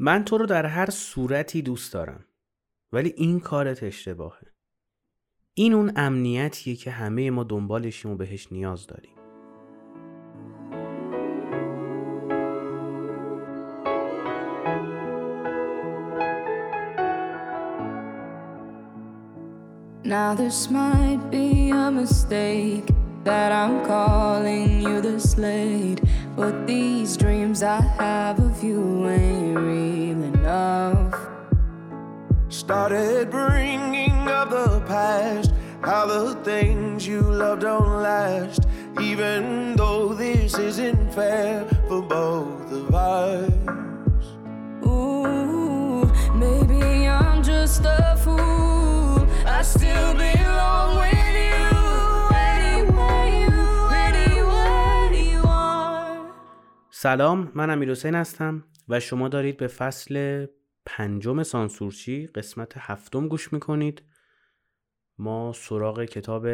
من تو رو در هر صورتی دوست دارم ولی این کارت اشتباهه. این اون امنیتیه که همه ما دنبالشیم و بهش نیاز داریم. Now this might be a mistake that I'm calling you the slate But these dreams I have of you ain't real enough. Started bringing up the past How the things you love don't last. Even though this isn't fair for both of us. Ooh, maybe I'm just a fool. I still belong with سلام من امیر حسین هستم و شما دارید به فصل پنجم سانسورچی قسمت هفتم گوش می‌کنید. ما سراغ کتاب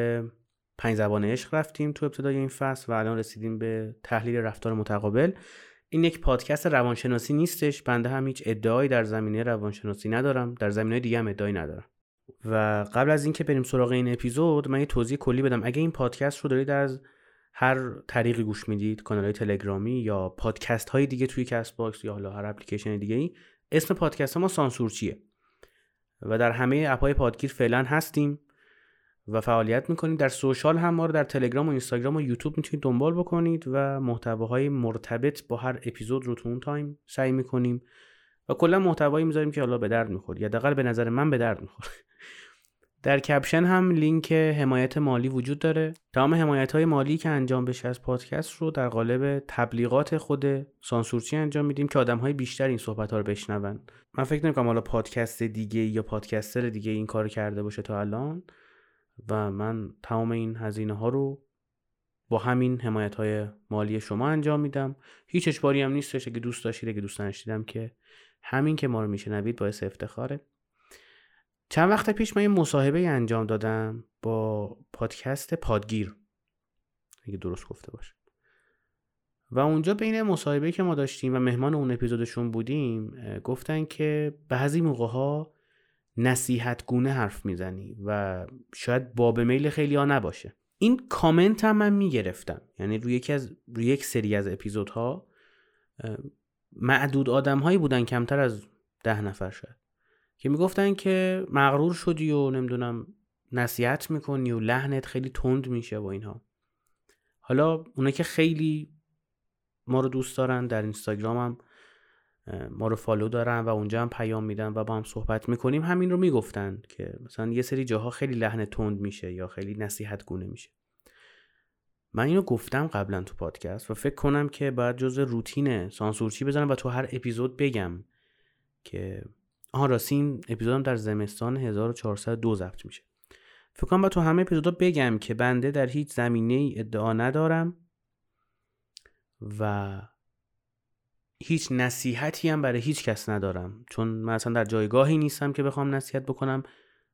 پنج زبان عشق رفتیم تو ابتدای این فصل و الان رسیدیم به تحلیل رفتار متقابل. این یک پادکست روانشناسی نیستش بنده هم هیچ ادعایی در زمینه روانشناسی ندارم در زمینه دیگه هم ادعایی ندارم. و قبل از اینکه بریم سراغ این اپیزود من یه توضیح کلی بدم. اگه این پادکست رو دارید از هر طریقی گوش می‌دید کانال های تلگرامی یا پادکست های دیگه توی Castbox یا حالا هر اپلیکیشن دیگه ای اسم پادکست ما سانسورچیه و در همه app های پادگیر فعلا هستیم و فعالیت می‌کنید در social هم ما رو در تلگرام و اینستاگرام و یوتیوب می‌تونید دنبال بکنید و محتواهای مرتبط با هر اپیزود رو تو اون time سعی می‌کنیم. و کلا محتوایی می‌ذاریم که حالا به درد می‌خوره. یا دقیقا به نظر من به درد می‌خوره. در کپشن هم لینک حمایت مالی وجود داره. تمام حمایت های مالی که انجام بشه از پادکست رو در قالب تبلیغات خود سانسورچی انجام میدیم که آدم های بیشتر این صحبت ها رو بشنون. من فکر نمی‌کنم حالا پادکست دیگه یا پادکستر دیگه این کار کرده باشه تا الان و من تمام این هزینه ها رو با همین حمایت های مالی شما انجام میدم. هیچ اجباری هم نیستش. اگه دوست داشتید اگه دوست داشتیدم که همین که ما رو میشنوید باعث افتخاره. چند وقت پیش من یه مصاحبه انجام دادم با پادکست پادگیر. اگه درست گفته باشم و اونجا بین مصاحبه که ما داشتیم و مهمان اون اپیزودشون بودیم گفتن که بعضی موقع ها نصیحت گونه حرف می‌زنی و شاید باب میل خیلی ها نباشه. این کامنت هم من می‌گرفتم. یعنی روی یکی از روی یک سری از اپیزودها معدود آدم هایی بودن کمتر از ده نفر شد که می‌گفتن که مغرور شدی و نمی‌دونم نصیحت می‌کنی و لحنت خیلی تند میشه با اینها. حالا اونا که خیلی ما رو دوست دارن در اینستاگرام هم ما رو فالو دارن و اونجا هم پیام میدن و با هم صحبت می‌کنیم همین رو می‌گفتن که مثلا یه سری جاها خیلی لحن تند میشه یا خیلی نصیحت گونه میشه. من اینو گفتم قبلا تو پادکست و فکر کنم که باید جز روتین سانسورچی بزنم و تو هر اپیزود بگم که آها راستی اپیزودم در زمستان 1402 ضبط میشه. فکر کنم با تو همه اپیزودا بگم که بنده در هیچ زمینه ای ادعا ندارم و هیچ نصیحتی هم برای هیچ کس ندارم. چون من اصلا در جایگاهی نیستم که بخوام نصیحت بکنم.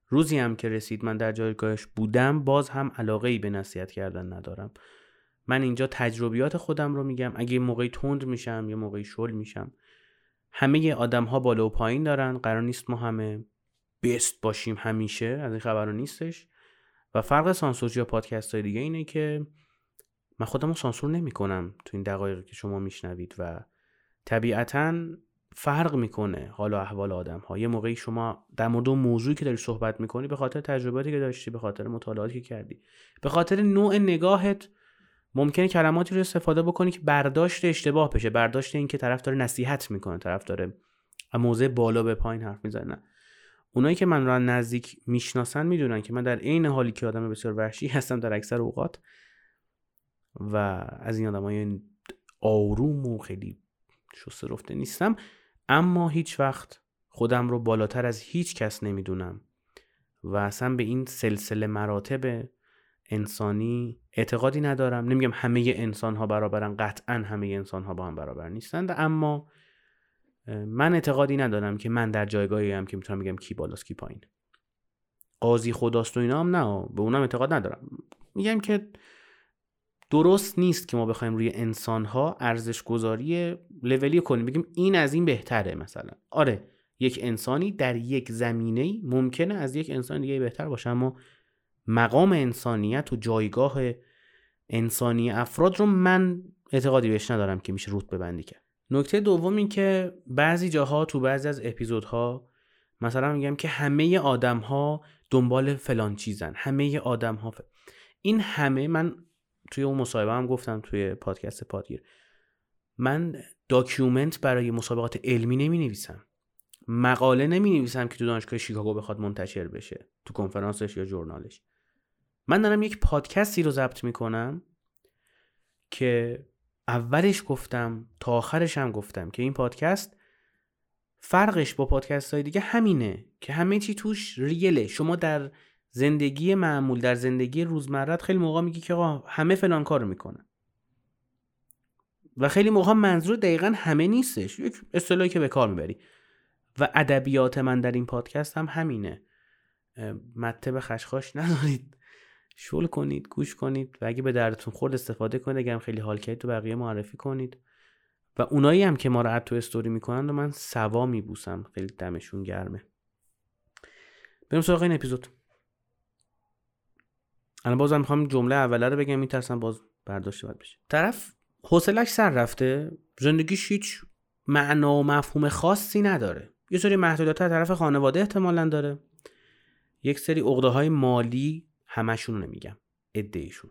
روزی هم که رسید من در جایگاهش بودم باز هم علاقه ای به نصیحت کردن ندارم. من اینجا تجربیات خودم رو میگم. اگه موقعی تند میشم یا موقعی شل میشم. همه آدم ها بالا و پایین دارن قرار نیست ما همه بست باشیم همیشه از این خبر نیستش. و فرق سانسور یا پادکست های دیگه اینه که من خودم رو سانسور نمی کنم تو این دقایقی که شما میشنوید و طبیعتا فرق می‌کنه حال و احوال آدم ها یه موقعی شما در مورد موضوعی که داری صحبت می‌کنی به خاطر تجرباتی که داشتی به خاطر مطالعاتی که کردی به خاطر نوع نگاهت ممکنه کلماتی رو استفاده بکنی که برداشت اشتباه بشه برداشت این که طرف داره نصیحت می‌کنه طرف داره موضع بالا به پایین حرف می‌زنه. اونایی که من رو نزدیک می‌شناسن می‌دونن که من در عین حالی که آدم بسیار وحشی هستم در اکثر اوقات و از این آدمای آروم و خیلی شسته رفته نیستم اما هیچ وقت خودم رو بالاتر از هیچ کس نمی‌دونم و اصلا به این سلسله مراتب انسانی اعتقادی ندارم. نمیگم همه انسان ها برابرن قطعا همه انسان ها با هم برابر نیستند اما من اعتقادی ندارم که من در جایگاهی هم که می‌تونم بگم کی بالاست کی پایین. قاضی خداست و اینا هم نه به اونم اعتقاد ندارم. میگم که درست نیست که ما بخوایم روی انسان ها ارزش گذاری لولی کنیم. بگیم این از این بهتره مثلا. آره یک انسانی در یک زمینه ممکنه از یک انسان دیگه بهتر باشه اما مقام انسانیت و جایگاه انسانی افراد رو من اعتقادی بهش ندارم که میشه روت ببندی کرد. نکته دوم این که بعضی جاها تو بعضی از اپیزودها مثلا میگم که همه آدم ها دنبال فلان چیزن. همه آدم ها این همه من توی اون مصاحبه هم گفتم توی پادکست پادگیر. من document برای مسابقات علمی نمی نویسم مقاله نمی نویسم که تو دانشگاه شیکاگو بخواد منتشر بشه تو کنفرانسش یا journal ش من دارم یک پادکستی رو ضبط می‌کنم که اولش گفتم تا آخرش هم گفتم که این پادکست فرقش با پادکست های دیگه همینه که همه چی توش ریله. شما در زندگی معمول در زندگی روزمرت خیلی موقع میگی که آقا همه فلان کارو می‌کنن. و خیلی موقع منظور دقیقا همه نیستش. یک اصطلاحی که به کار می‌بری. و ادبیات من در این پادکست هم همینه. مته به خشخاش ندارید؟ شل کنید گوش کنید و اگه به دردتون خورد استفاده کنید اگه هم خیلی حال کردید تو بقیه معرفی کنید. و اونایی هم که ما رو تو استوری می‌کنن و من سوا میبوسم. خیلی دمشون گرمه. بریم سراغ این اپیزود. الان بازم می‌خوام جمله اوله رو بگم میترسم باز برداشته باید بشه. طرف حوصلش سر رفته. زندگیش هیچ معنا و مفهوم خاصی نداره. یه سری محدودیت طرف خانواده احتمالا داره. یک سری عقده های مالی همشون نمیگم ادهشون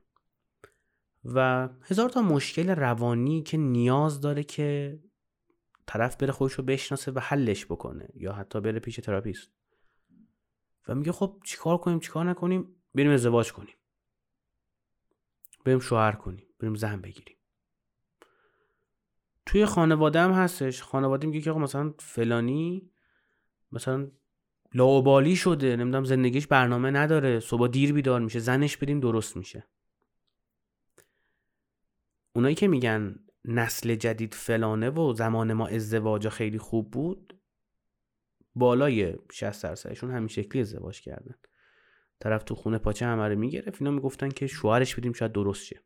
و هزار تا مشکل روانی که نیاز داره که طرف بره خودش رو بشناسه و حلش بکنه یا حتی بره پیش تراپیست. و میگه خب چیکار کنیم چیکار نکنیم؟ بریم ازدواج کنیم. بریم شوهر کنیم بریم زن بگیریم. توی خانواده هم هستش خانواده میگه که مثلا فلانی مثلا لاوبالی شده نمی‌دونم زندگیش برنامه نداره. صبح دیر بیدار میشه زنش بدیم درست میشه. اونایی که میگن نسل جدید فلانه و زمان ما ازدواج خیلی خوب بود بالای 60 درصدشون همین شکلی ازدواج کردن. طرف تو خونه پاچه همه می‌گرفت اینا می‌گفتن که شوهرش بدیم شاید درست شه.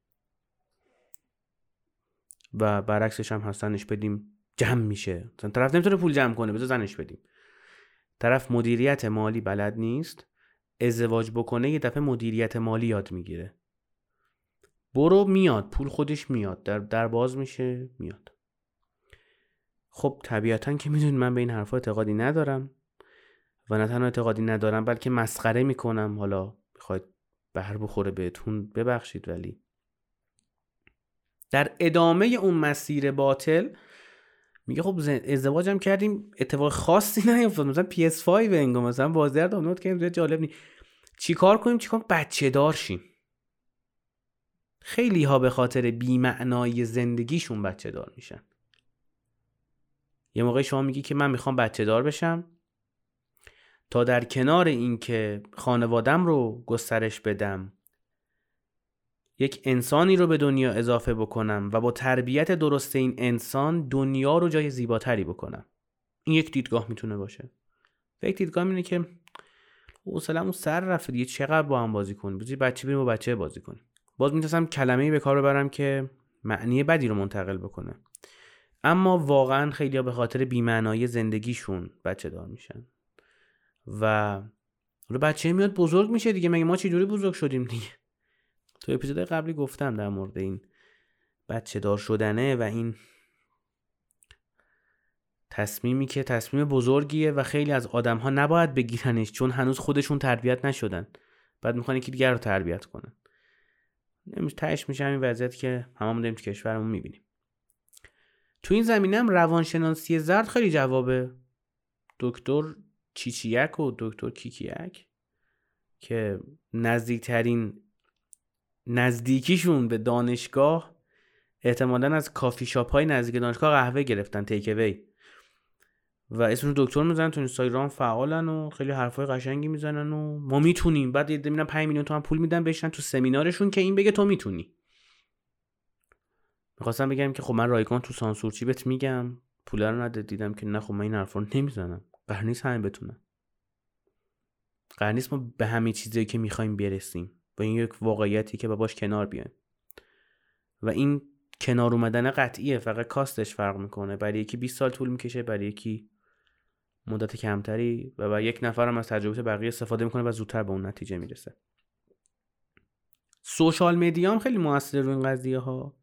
و برعکسش هم هستنش بدیم جمع میشه. طرف نمی‌تونه پول جمع کنه بذار زنش بدیم. طرف مدیریت مالی بلد نیست ازدواج بکنه یه دفعه مدیریت مالی یاد می‌گیره. برو میاد پول خودش میاد در, در باز میشه میاد. خب طبیعتا که می‌دونید من به این حرفا اعتقادی ندارم و نه تنها اعتقادی ندارم بلکه مسخره می‌کنم. حالا بخواید بهر بخوره بهتون ببخشید ولی در ادامه اون مسیر باطل میگه خب ازدواجم کردیم اتفاق خاصی نیفتاد. مثلا PS5 انگار مثلا بازی رو دانلود کردیم جالب نی چیکار کنیم؟ چیکار بچه دار شیم. خیلی ها به خاطر بیمعنایی زندگیشون بچه دار میشن. یه موقع شما میگی که من می‌خوام بچه دار بشم. تا در کنار اینکه خانوادم رو گسترش بدم یک انسانی رو به دنیا اضافه بکنم و با تربیت درست این انسان دنیا رو جای زیباتری بکنم. این یک دیدگاه می‌تونه باشه. و یک دیدگاه اینه که اون سر رفته دیگه. چقدر با هم بازی کنیم؟ بچه بریم با بچه بازی کنیم. باز می‌تونستم کلمه به کار ببرم که معنی بدی رو منتقل بکنه. اما واقعا خیلی به خاطر بیمعنایی زندگیشون بچه دار میشن. و بچه میاد بزرگ میشه دیگه. مگه ما چه جوری بزرگ شدیم دیگه؟ تو اپیزود قبلی گفتم در مورد این بچه دار شدنه و این تصمیمی که تصمیم بزرگیه و خیلی از آدم ها نباید بگیرنش چون هنوز خودشون تربیت نشدن. بعد می‌خوان یکی دیگر رو تربیت کنن. نمیشه تهش میشه همین وضعیت که هممون داریم تو کشورمون می‌بینیم. تو این زمینه هم روانشناسی زرد خیلی جوابه. دکتر چیچیک و دکتر کیکیک که نزدیکترین نزدیکیشون به دانشگاه احتمالا از کافی شاپ های نزدیک دانشگاه قهوه گرفتن تیک وی و اسمشون دکتر می‌زنن تو اینستاگرام فعالن و خیلی حرفای قشنگی می‌زنن و ما می‌تونیم. بعد یه میرن 5 میلیون تومن پول میدن بشن تو سمینارشون که این بگه تو می‌تونی. می‌خواستم بگم که خب من رایگان تو سانسورچی بهت میگم. پول رو نده. دیدم که نه خب من این حرفا رو نمی‌زنم. قرار نیست همین بتونم قرار نیست ما به همه چیزی که می‌خوایم برسیم. با این یک واقعیتی که باش کنار بیایم. و این کنار اومدن قطعیه فقط کاستش فرق می‌کنه. برای یکی 20 سال طول می‌کشه برای یکی مدت کمتری و برای یک نفر هم از تجربه بقیه استفاده می‌کنه و زودتر به اون نتیجه می‌رسه. سوشال مدیا هم خیلی موثر روی این قضیه ها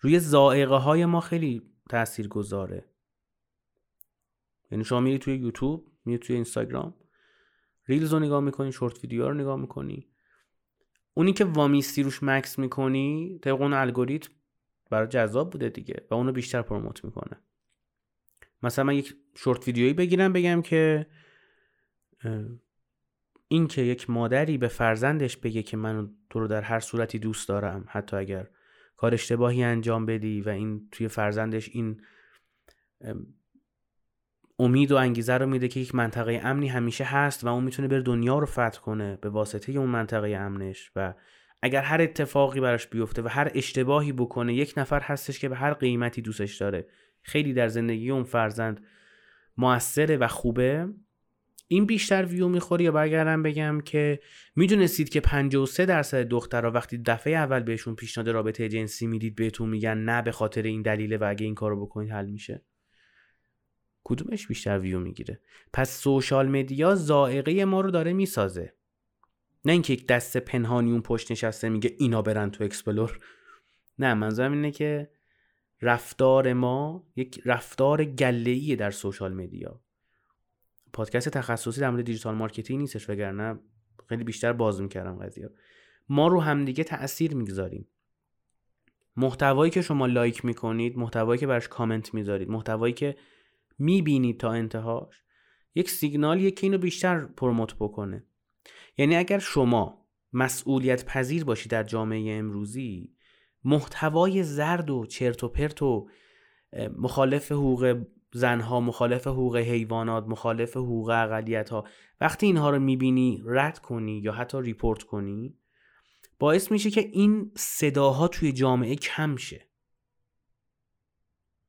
روی زائقه های ما خیلی تأثیر گذاره یعنی شما میری توی یوتیوب میری توی اینستاگرام ریلز رو نگاه می‌کنی شورت ویدیو رو نگاه می‌کنی. اونی که وامیستی روش مکس می‌کنی طبق اون الگوریتم برای جذاب بوده دیگه و اونو بیشتر پروموت می‌کنه. مثلا من یک شورت ویدیویی بگیرم بگم که این که یک مادری به فرزندش بگه که من تو رو در هر صورتی دوست دارم حتی اگر کار اشتباهی انجام بدی و این توی فرزندش این امید و انگیزه رو میده که یک منطقه امنی همیشه هست و اون می‌تونه بر دنیا رو فتح کنه به واسطه اون منطقه امنش و اگر هر اتفاقی براش بیفته و هر اشتباهی بکنه یک نفر هستش که به هر قیمتی دوستش داره. خیلی در زندگی اون فرزند موثره و خوبه. این بیشتر ویو می‌خوره یا برگردم بگم که می‌دونستید که 53 درصد دخترها وقتی دفعه اول بهشون پیشنهاد رابطه جنسی می‌دید بهتون میگن نه به خاطر این دلیله و اگه این کارو بکنید حل میشه. کدومش بیشتر ویو می‌گیره؟ پس social media ذائقه ما رو داره می‌سازه. نه اینکه یک دست پنهانی اون پشت نشسته میگه اینا برن تو explore. نه منظورم اینه که رفتار ما یک رفتار گله‌ای در social media. پادکست تخصصی در مورد digital marketing نیستش وگرنه خیلی بیشتر باز می‌کردم قضیه ما رو همدیگه تاثیر می‌گذاریم. محتوایی که شما لایک می‌کنید محتوایی که براش کامنت می‌ذارید محتوایی که می‌بینید تا انتهاش یک سیگنالیه که اینو بیشتر promote بکنه. یعنی اگر شما مسئولیت پذیر باشید در جامعه امروزی محتوای زرد و چرت و پرت و مخالف حقوق زنها مخالف حقوق حیوانات مخالف حقوق اقلیت ها وقتی اینها رو می‌بینی رد کنی یا حتی report کنی باعث میشه که این صداها توی جامعه کم شه.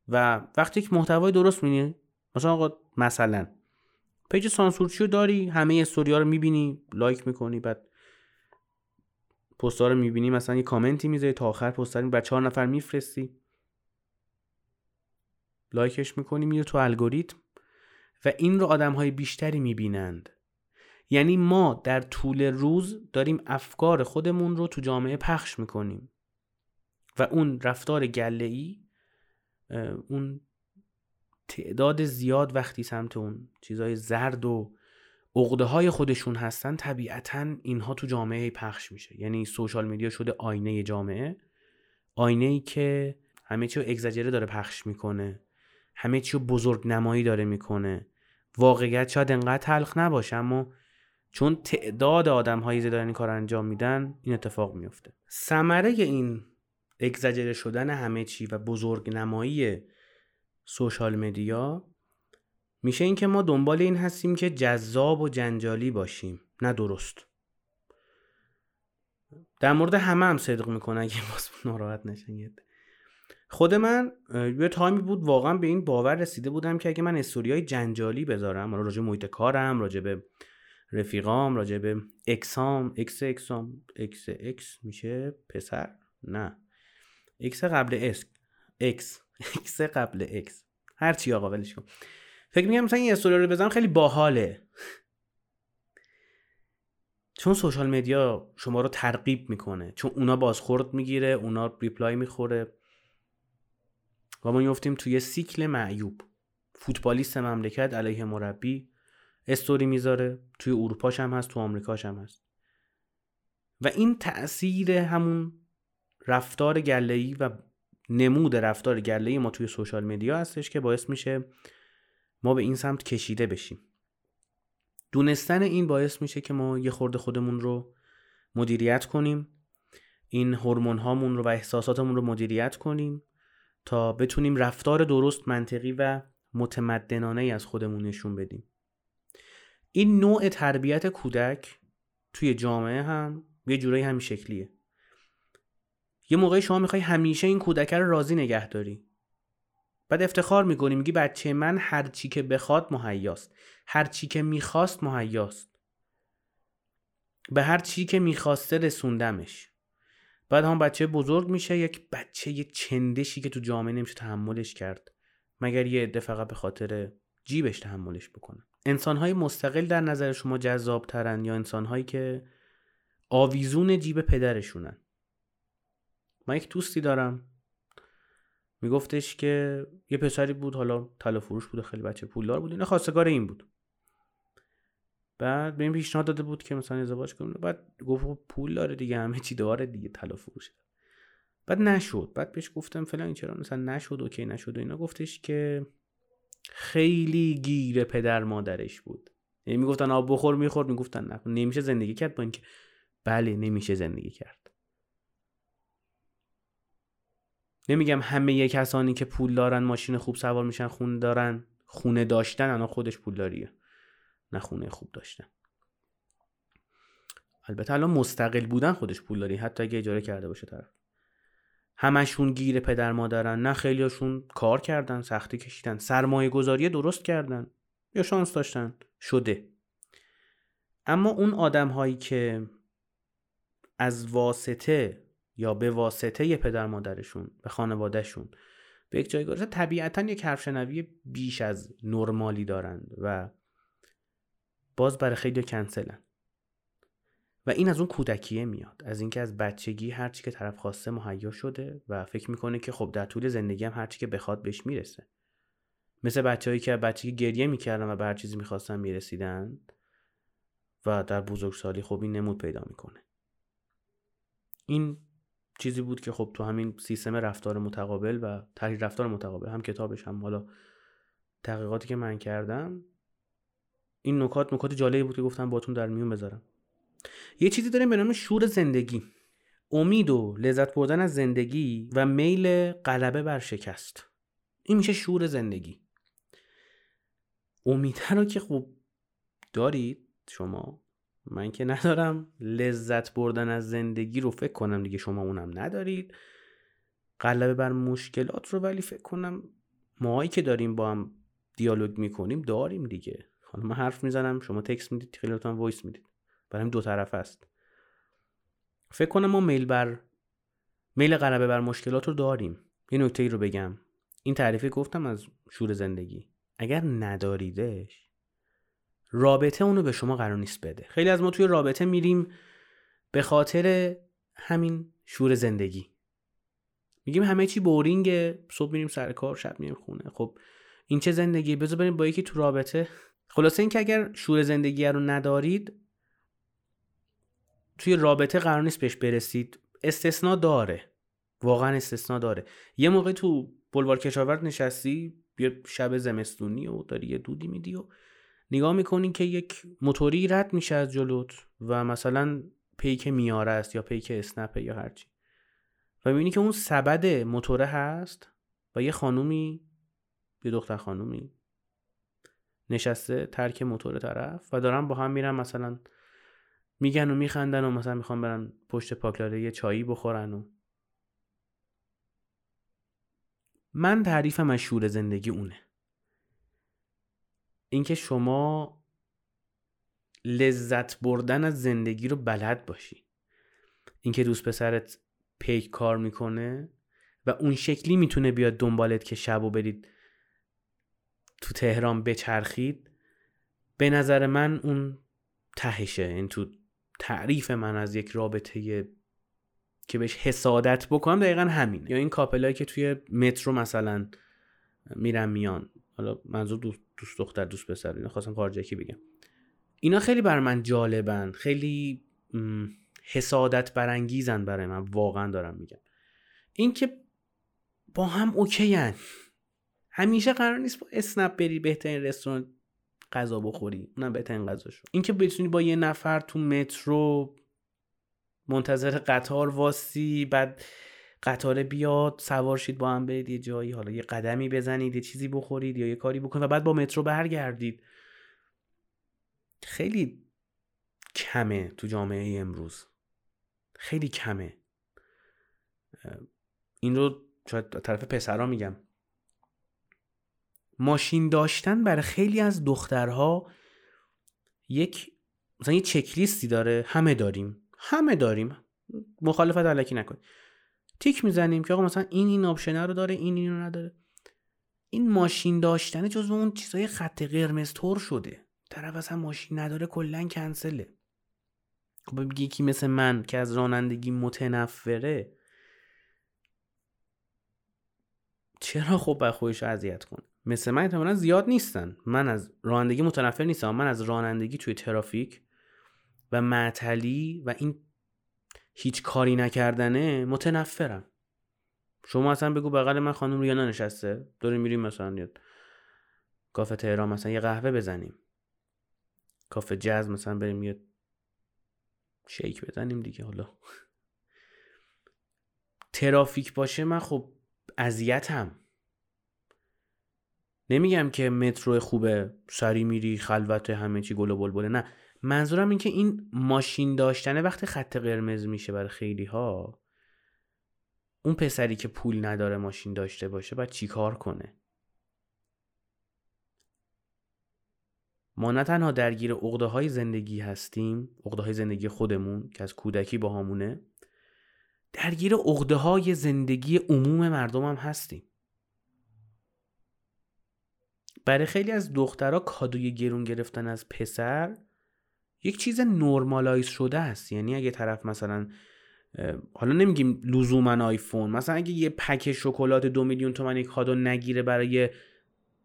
و وقتی یک محتوای درست می‌بینی مثلا آقا مثلا page سانسورچی رو داری همه استوریا رو می‌بینی لایک می‌کنی بعد پستها رو می‌بینی مثلا یه کامنتی می‌ذاری تا آخر پست بعد چهار نفر میفرستی. لایکش می‌کنی میره تو الگوریتم و این رو آدم های بیشتری می‌بینند. یعنی ما در طول روز داریم افکار خودمون رو تو جامعه پخش می‌کنیم. و اون رفتار گله ای اون تعداد زیاد وقتی سمت اون چیزهای زرد و عقده های خودشون هستن طبیعتا اینها تو جامعه پخش میشه. یعنی سوشال میدیا شده آینه جامعه. آینه ای که همه چی رو اگزاجره داره پخش می‌کنه. همه چی رو بزرگ نمایی داره می‌کنه. واقعیت شاید انقدر تلخ نباشه اما چون تعداد آدم هایی دارن این کار انجام میدن این اتفاق میفته ثمره این اگزاجره شدن همه چی و بزرگ نمایی سوشال مدیا میشه اینکه ما دنبال این هستیم که جذاب و جنجالی باشیم نه درست. در مورد همه هم صدق می‌کنه اگه باز ناراحت نشن خود من یه تایمی بود واقعا به این باور رسیده بودم که اگه من های جنجالی بذارم راجع محیط کارم راجع به رفیقام راجع به اکسام اکس اکسام اکس اکس میشه پسر؟ نه. اکس قبل اس اکس اکس قبل اکس هر چی آقا ولش کن. فکر میگم مثلا این استوری رو بزنم خیلی باحاله. چون social media شما رو ترغیب می‌کنه. چون اونا بازخورد می‌گیره اونا reply می‌خوره. و ما میفتیم توی سیکل معیوب. فوتبالیست مملکت علیه مربی استوری می‌ذاره. توی اروپاش هم هست تو آمریکاش هم هست. و این تاثیر همون رفتار گله‌ای و نمود رفتار گله‌ای ما توی social media هستش که باعث میشه ما به این سمت کشیده بشیم. دونستن این باعث میشه که ما یه خورده خودمون رو مدیریت کنیم این هورمون هامون رو و احساساتمون رو مدیریت کنیم تا بتونیم رفتار درست منطقی و متمدنانه از خودمون نشون بدیم. این نوع تربیت کودک توی جامعه هم یه جورایی همین شکلیه. یه موقعی شما می‌خوای همیشه این کودک رو راضی نگه داری. بعد افتخار می‌کنی میگی بچه من هر چی که بخواد مهیاست. هر چی که می‌خواست مهیاست. به هر چی که می‌خواسته رسوندمش. بعد هم بچه بزرگ میشه یک بچه یه چندشی که تو جامعه نمیشه تحملش کرد. مگر یه عده فقط به خاطر جیبش تحملش بکنن انسانهای مستقل در نظر شما جذاب ترن یا انسانهایی که آویزون جیب پدرشونن؟ من یک دوستی دارم. میگفتش که یه پسری بود حالا طلا فروش بود خیلی بچه پولدار بود اینا خواستگار این بود. بعد به این پیشنهاد داده بود که مثلا ازدواج کنه بعد گفت خب پول داره دیگه همه چی داره دیگه طلا فروشه بعد نشد. بعد بهش گفتم فلان چرا مثلا نشد اوکی نشد و اینا. گفتش که خیلی گیر پدر مادرش بود. یعنی می‌گفتن آب بخور می‌خورد می‌گفتن نه. نمیشه زندگی کرد با اینکه بله نمیشه زندگی کرد. نمیگم همه کسانی که پول دارن ماشین خوب سوار میشن خونه دارن. خونه داشتن انا خودش پول داریه. نه خونه خوب داشتن. البته الان مستقل بودن خودش پول داری حتی اگه اجاره کرده باشه طرف. همشون گیر پدر مادرن نه خیلیاشون کار کردن سختی کشیدن. سرمایه گذاری درست کردن. یا شانس داشتن. شده. اما اون آدم هایی که از واسطه یا به واسطه پدر مادرشون به خانوادهشون. به یک جایگاه طبیعتا یک حرف شنوی بیش از نرمالی دارند و باز برای خیلی کنسلن. و این از اون کودکیه میاد. از اینکه از بچگی هرچی که طرف خواسته مهیا شده و فکر می‌کنه که خب در طول زندگی هم هرچی که بخواد بهش می‌رسه. مثل بچههایی که بچگی گریه می‌کردن و به هر چیزی می‌خواستن می‌رسیدن و در بزرگسالی خب این نمود پیدا می‌کنه. این چیزی بود که خب تو همین سیستم رفتار متقابل و تحلیل رفتار متقابل هم کتابش هم حالا تحقیقاتی که من کردم این نکات نکات جالبی بود که گفتم باتون در میون بذارم. یه چیزی داریم به نام شور زندگی. امید و لذت بردن از زندگی و میل غلبه بر شکست. این میشه شور زندگی. امیده رو که خب دارید شما من که ندارم. لذت بردن از زندگی رو فکر کنم دیگه شما اونم ندارید. غلبه بر مشکلات رو ولی فکر کنم ماهایی که داریم با هم دیالوگ می‌کنیم داریم دیگه. حالا من حرف می‌زنم شما تکس می‌دید خیلی voice می‌دید. برای دو طرف است. فکر کنم ما میل بر میل غلبه بر مشکلات رو داریم. یه نکته ای رو بگم. این تعریفی گفتم از شور زندگی. اگر نداریدش رابطه اونو به شما قرار نیست بده. خیلی از ما توی رابطه میریم به خاطر همین شور زندگی. میگیم همه چی بورینگه. صبح میریم سر کار شب میریم خونه. خب این چه زندگی؟ بذار بریم با یکی تو رابطه. خلاصه اینکه اگر شور زندگی رو ندارید توی رابطه قرار نیست بهش برسید. استثنا داره. واقعا استثنا داره. یه موقع تو بلوار کشاورز نشستی یه شب زمستونی و داری یه دودی میدی و نگاه می‌کنی که یک موتوری رد میشه از جلوت و مثلا پیک میاره است یا پیک اسنپه یا هرچی و می‌بینی که اون سبد موتوره هست و یه خانومی یه دختر خانومی نشسته ترک موتور طرف و دارن با هم میرن مثلا میگن و میخندن و مثلا می‌خوان برن پشت پاکلاره یه چایی بخورن و من تعریفم از شور زندگی اونه. اینکه شما لذت بردن از زندگی رو بلد باشی. اینکه دوست پسرت پیک کار می‌کنه و اون شکلی می‌تونه بیاد دنبالت که شب و برید تو تهران بچرخید به نظر من اون تهشه. این تو تعریف من از یک رابطه که بهش حسادت بکنم دقیقا همین یا این کاپلایی که توی مترو مثلا میرن میان. حالا منظور دوست, دوست دختر دوست پسر اینا خواستم کارجکی بگم. اینا خیلی بر من جالبن. خیلی حسادت برانگیزن برای من. واقعا دارم میگم. اینکه با هم اوکی هن. همیشه قرار نیست با اسنپ بری بهترین رستوران غذا بخوری. اونم بهترین غذاشو. اینکه بتونی با یه نفر تو مترو منتظر قطار واسی بعد قطار بیاد سوار شید با هم برید یه جایی حالا یه قدمی بزنید یه چیزی بخورید یا یه کاری بکنید و بعد با مترو برگردید. خیلی کمه تو جامعه امروز. خیلی کمه. این رو شاید طرف پسرا میگم. ماشین داشتن برای خیلی از دخترها یک مثلا یه چکلیستی داره. همه داریم. همه داریم. مخالفت علکی نکن تیک می‌زنیم که آقا مثلا این این آپشنه رو داره این اینو نداره. این ماشین داشتن جزو اون چیزای خط قرمز طور شده. طرف اصلا ماشین نداره کلا کنسله. خب یکی مثل من که از رانندگی متنفره چرا خب بر خودش اذیت کنه؟ مثل من احتمالا زیاد نیستن. من از رانندگی متنفر نیستم من از رانندگی توی ترافیک و معطلی و این هیچ کاری نکردنه متنفرم. شما اصلا بگو بغل من خانم رویا ننشسته داریم میریم مثلا یاد کافه تهران مثلا یه قهوه بزنیم. کافه جز مثلا بریم یه شیک بزنیم دیگه حالا. ترافیک باشه من خب اذیتم. نمیگم که مترو خوبه سری میری خلوت همه چی گل و بلبله نه. منظورم این که این ماشین داشتنه وقتی خط قرمز میشه برای خیلی ها اون پسری که پول نداره ماشین داشته باشه باید چیکار کنه؟ ما نه تنها درگیر عقده های زندگی هستیم عقده های زندگی خودمون که از کودکی با همونه درگیر عقده های زندگی عموم مردم هم هستیم. برای خیلی از دخترها کادوی گرون گرفتن از پسر یک چیز نرمالایز شده است. یعنی اگه طرف مثلا حالا نمیگیم لزوما آیفون مثلا اگه یه پک شکلات دو میلیون تومانی کادو نگیره برای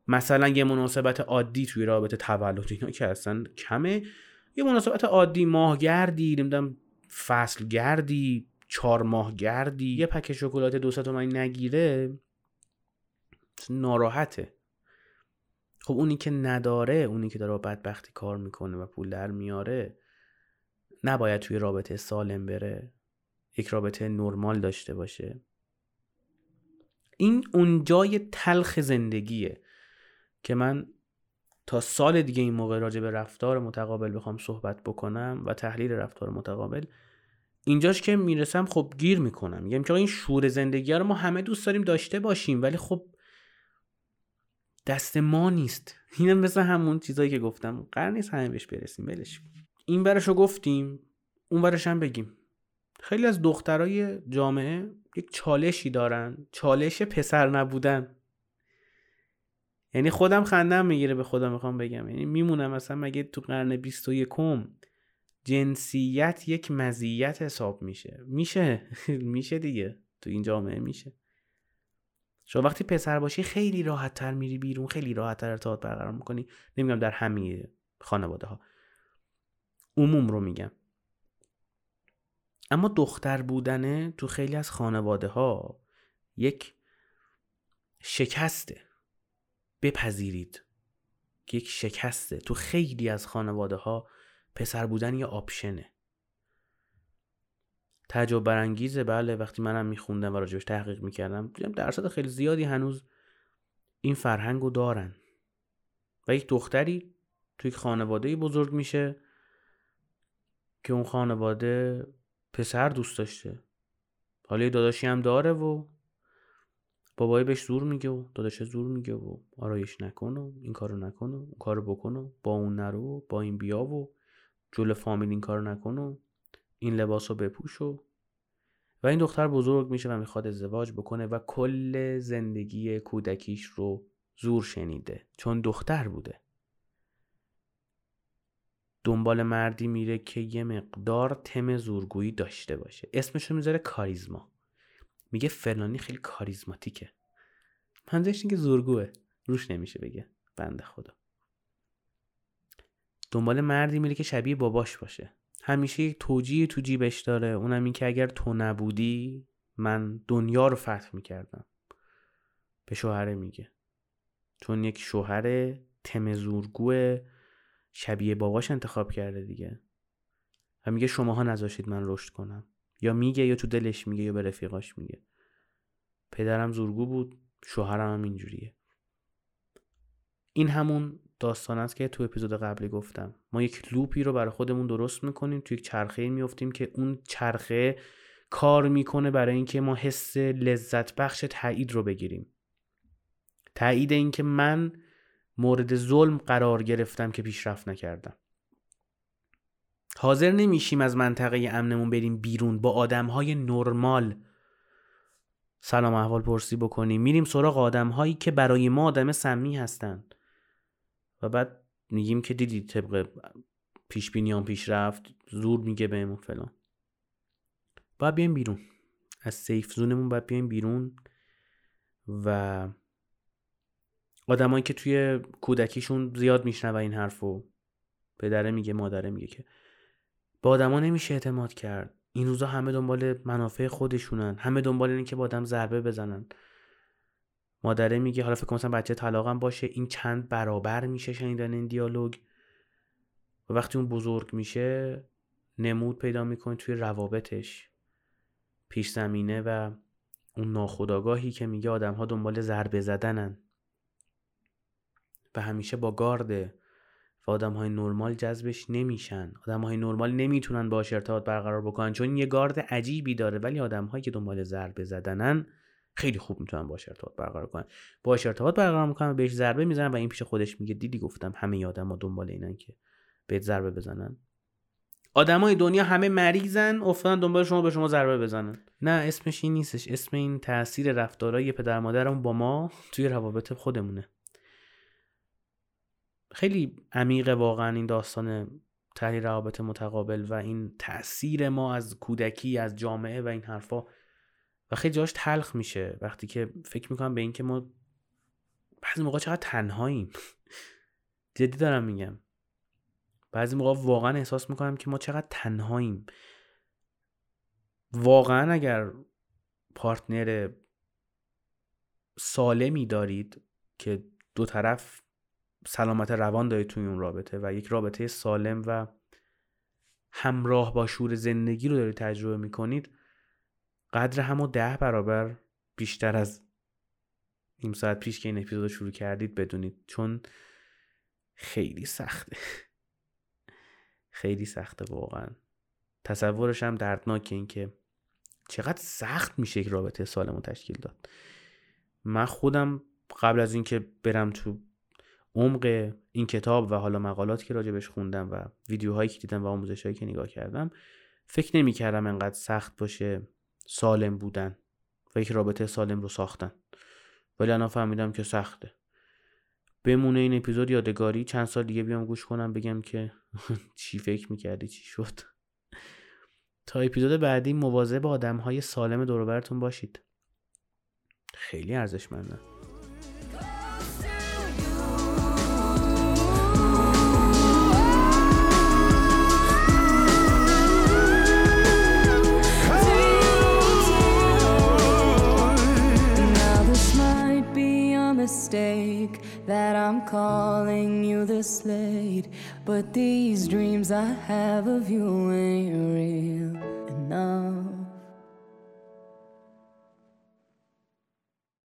مثلا یه مناسبت عادی توی رابطه تولد اینا که اصلا کمه. یه مناسبت عادی ماهگردی نمی‌دونم فصل گردی چهار ماه گردی یه پک شکلات دو تومانی نگیره ناراحته. خب اونی که نداره اونی که داره بدبختی کار می‌کنه و پول در میاره نباید توی رابطه سالم بره یک رابطه نرمال داشته باشه. این اون جای تلخ زندگیه که من تا سال دیگه این موقع راجع به رفتار متقابل بخوام صحبت بکنم و تحلیل رفتار متقابل اینجاش که می‌رسم خب گیر می‌کنم. میگم که این شور زندگی رو ما همه دوست داریم داشته باشیم ولی خب دست ما نیست. اینم مثل همون چیزایی که گفتم. قرار نیست همه بهش برسیم. ولش این برش رو گفتیم اون برش هم بگیم. خیلی از دخترای جامعه یک چالشی دارن. چالش پسر نبودن. یعنی خودم خندم می‌گیره به خدا می‌خوام بگم. یعنی میمونم مثلا مگه تو قرن 21 جنسیت یک مزیت حساب میشه؟ میشه. میشه دیگه. تو این جامعه میشه. شما وقتی پسر باشی خیلی راحت تر میری بیرون خیلی راحت تر ارتباط برقرار می‌کنی. نمیگم در همه خانواده ها عموم رو میگم. اما دختر بودنه تو خیلی از خانواده ها یک شکسته. بپذیرید. یک شکسته. تو خیلی از خانواده ها پسر بودن یه آپشنه. تعجب برانگیزه. بله وقتی منم میخوندم و راجبش تحقیق می‌کردم دیدم درصد خیلی زیادی هنوز این فرهنگو دارن. و یک دختری توی یک خانواده بزرگ میشه که اون خانواده پسر دوست داشته. حالا یه داداشی هم داره و بابایی بهش زور میگه و داداش زور میگه و آرایش نکن و این کارو نکن و اون کارو بکن و با اون نرو و با این بیا و جلو فامیل این کارو نکن و این لباس رو بپوش و و این دختر بزرگ میشه و می‌خواد ازدواج بکنه و کل زندگی کودکیش رو زور شنیده. چون دختر بوده. دنبال مردی میره که یه مقدار تم زورگویی داشته باشه. اسمش رو می‌ذاره کاریزما. میگه فلانی خیلی کاریزماتیکه. منظورش که زورگوه. روش نمیشه بگه. بنده خدا. دنبال مردی میره که شبیه باباش باشه. همیشه یک توجیه تو جیبش داره. اونم این که اگر تو نبودی من دنیا رو فتح می‌کردم. به شوهره میگه. چون یک شوهر تمزورگو شبیه باباش انتخاب کرده دیگه. و میگه شماها نذاشید من رشد کنم. یا میگه یا تو دلش میگه یا به رفیقاش میگه. پدرم زورگو بود شوهرم هم اینجوریه. این همون داستان است که تو اپیزود قبلی گفتم. ما یک لوپی رو برای خودمون درست می‌کنیم تو یک چرخه میفتیم که اون چرخه کار می‌کنه برای اینکه ما حس لذت بخش تایید رو بگیریم. تایید اینکه من مورد ظلم قرار گرفتم که پیشرفت نکردم. حاضر نمیشیم از منطقه امنمون بریم بیرون با آدم های نرمال. سلام احوال پرسی بکنیم میریم سراغ آدم هایی که برای ما آدم سمی هستن و بعد میگیم که دیدی طبق پیش بینیام پیش رفت زور میگه بهمون فلان. باید بیایم بیرون. از سیف زونمون باید بیایم بیرون و آدمایی که توی کودکیشون زیاد میشنوه این حرفو پدره میگه مادره میگه که به آدما نمیشه اعتماد کرد. این روزا همه دنبال منافع خودشونن. همه دنبال اینه که با آدم ضربه بزنن. مادره میگه حالا فکر مثلا بچه طلاقم باشه این چند برابر میشه شنیدن این دیالوگ؟ و وقتی اون بزرگ میشه نمود پیدا می‌کنه توی روابطش پیش زمینه و اون ناخداگاهی که میگه آدم ها دنبال ضربه زدنن. و همیشه با گارده و آدم های نرمال جذبش نمیشن. آدم های نرمال نمی‌تونن باش ارتباط برقرار بکنن چون یه گارد عجیبی داره. ولی آدم هایی که دنبال ضربه زدنن خیلی خوب می‌تونن باش ارتباط برقرار کنن باش ارتباط برقرار می‌کنن بهش ضربه می‌زنن و این پیش خودش میگه دیدی گفتم همه آدم ها دنبال اینن که بهت ضربه بزنن. آدمای دنیا همه مریضن افتادن دنبال شما به شما ضربه بزنن. نه اسمش این نیستش. اسم این تاثیر رفتارای پدر مادرمون با ما توی روابط خودمونه. خیلی عمیق واقعا این داستان تحلیل روابط متقابل و این تاثیر ما از کودکی از جامعه و این حرفا و خیلی جاش تلخ میشه. وقتی که فکر می‌کنم به اینکه ما بعضی موقع چقدر تنهاییم. جدی دارم میگم. بعضی موقع واقعا احساس می‌کنم که ما چقدر تنهاییم. واقعا اگر پارتنر سالمی دارید که دو طرف سلامت روان دارید توی اون رابطه و یک رابطه سالم و همراه با شور زندگی رو دارید تجربه می‌کنید قدر همو ده برابر بیشتر از نیم ساعت پیش که این اپیزود شروع کردید بدونید چون خیلی سخته. خیلی سخته واقعا. تصورش هم دردناکه این که چقدر سخت میشه یک رابطه سالم تشکیل داد. من خودم قبل از اینکه برم تو عمق این کتاب و حالا مقالاتی که راجبش خوندم و ویدیوهایی که دیدم و آموزشهایی که نگاه کردم فکر نمی کردم انقدر سخت باشه. سالم بودن. و یک رابطه سالم رو ساختن. ولی الان فهمیدم که سخته. بمونه این اپیزود یادگاری. چند سال دیگه بیام گوش کنم بگم که چی فکر می‌کردی چی شد. تا اپیزود بعدی مواظب آدم های سالم دوربرتون باشید. خیلی ارزشمندن mistake that I'm calling you this late. But these dreams I have of you ain't real enough.